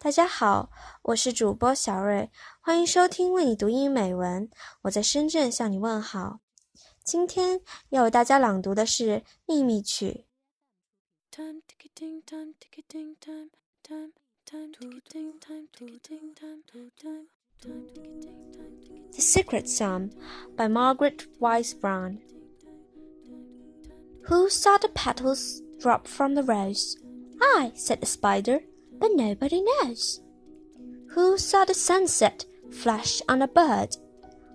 大家好，我是主播小瑞，欢迎收听为你读英语美文。我在深圳向你问好。今天要为大家朗读的是《秘密曲》。The Secret Song by Margaret Wise Brown. Who saw the petals drop from the rose? I, said the spider but nobody knows. Who saw the sunset flash on a bird?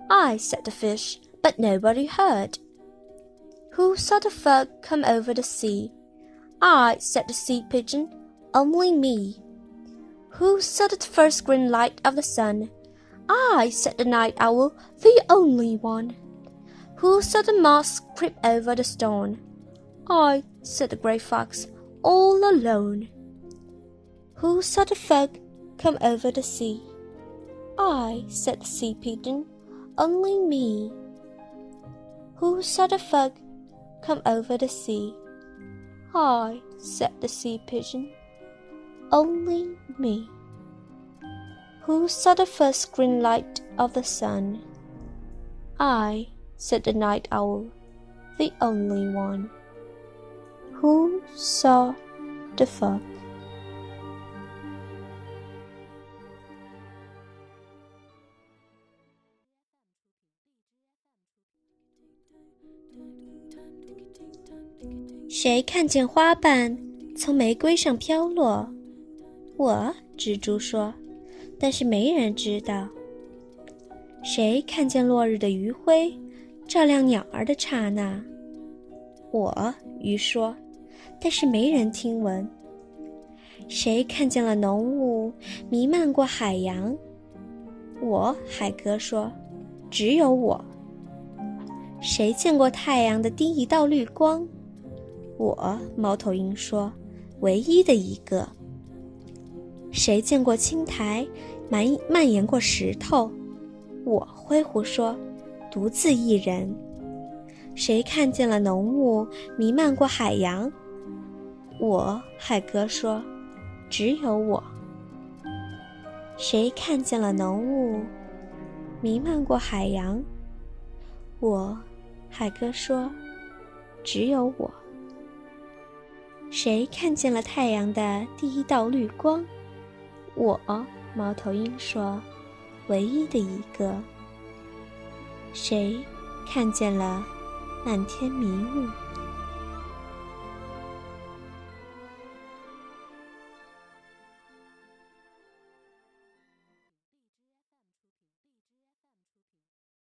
I, said the fish, but nobody heard. Who saw the fog come over the sea? I, said the sea pigeon, only me. Who saw the first green light of the sun? I, said the night owl, the only one. Who saw the moss creep over the stone? I, said the grey fox, all alone. Who saw the fog come over the sea? I, said the sea pigeon, only me. Who saw the fog come over the sea? I, said the sea pigeon, only me. Who saw the first green light of the sun? I, said the night owl, the only one. Who saw the fog? 谁看见花瓣从玫瑰上飘落？我，蜘蛛说。但是没人知道。谁看见落日的余晖照亮鸟儿的刹那？我，鱼说。但是没人听闻。谁看见了浓雾弥漫过海洋？我，海哥说。只有我。谁见过太阳的第一道绿光？我，猫头鹰说，唯一的一个。谁见过青苔蔓蔓延过石头？我，灰狐说，独自一人。谁看见了浓雾弥漫过海洋？我，海哥说，只有我。谁看见了浓雾弥漫过海洋？我。海哥说：“只有我。”谁看见了太阳的第一道绿光？我，猫头鹰说：“唯一的一个。”谁看见了漫天迷雾？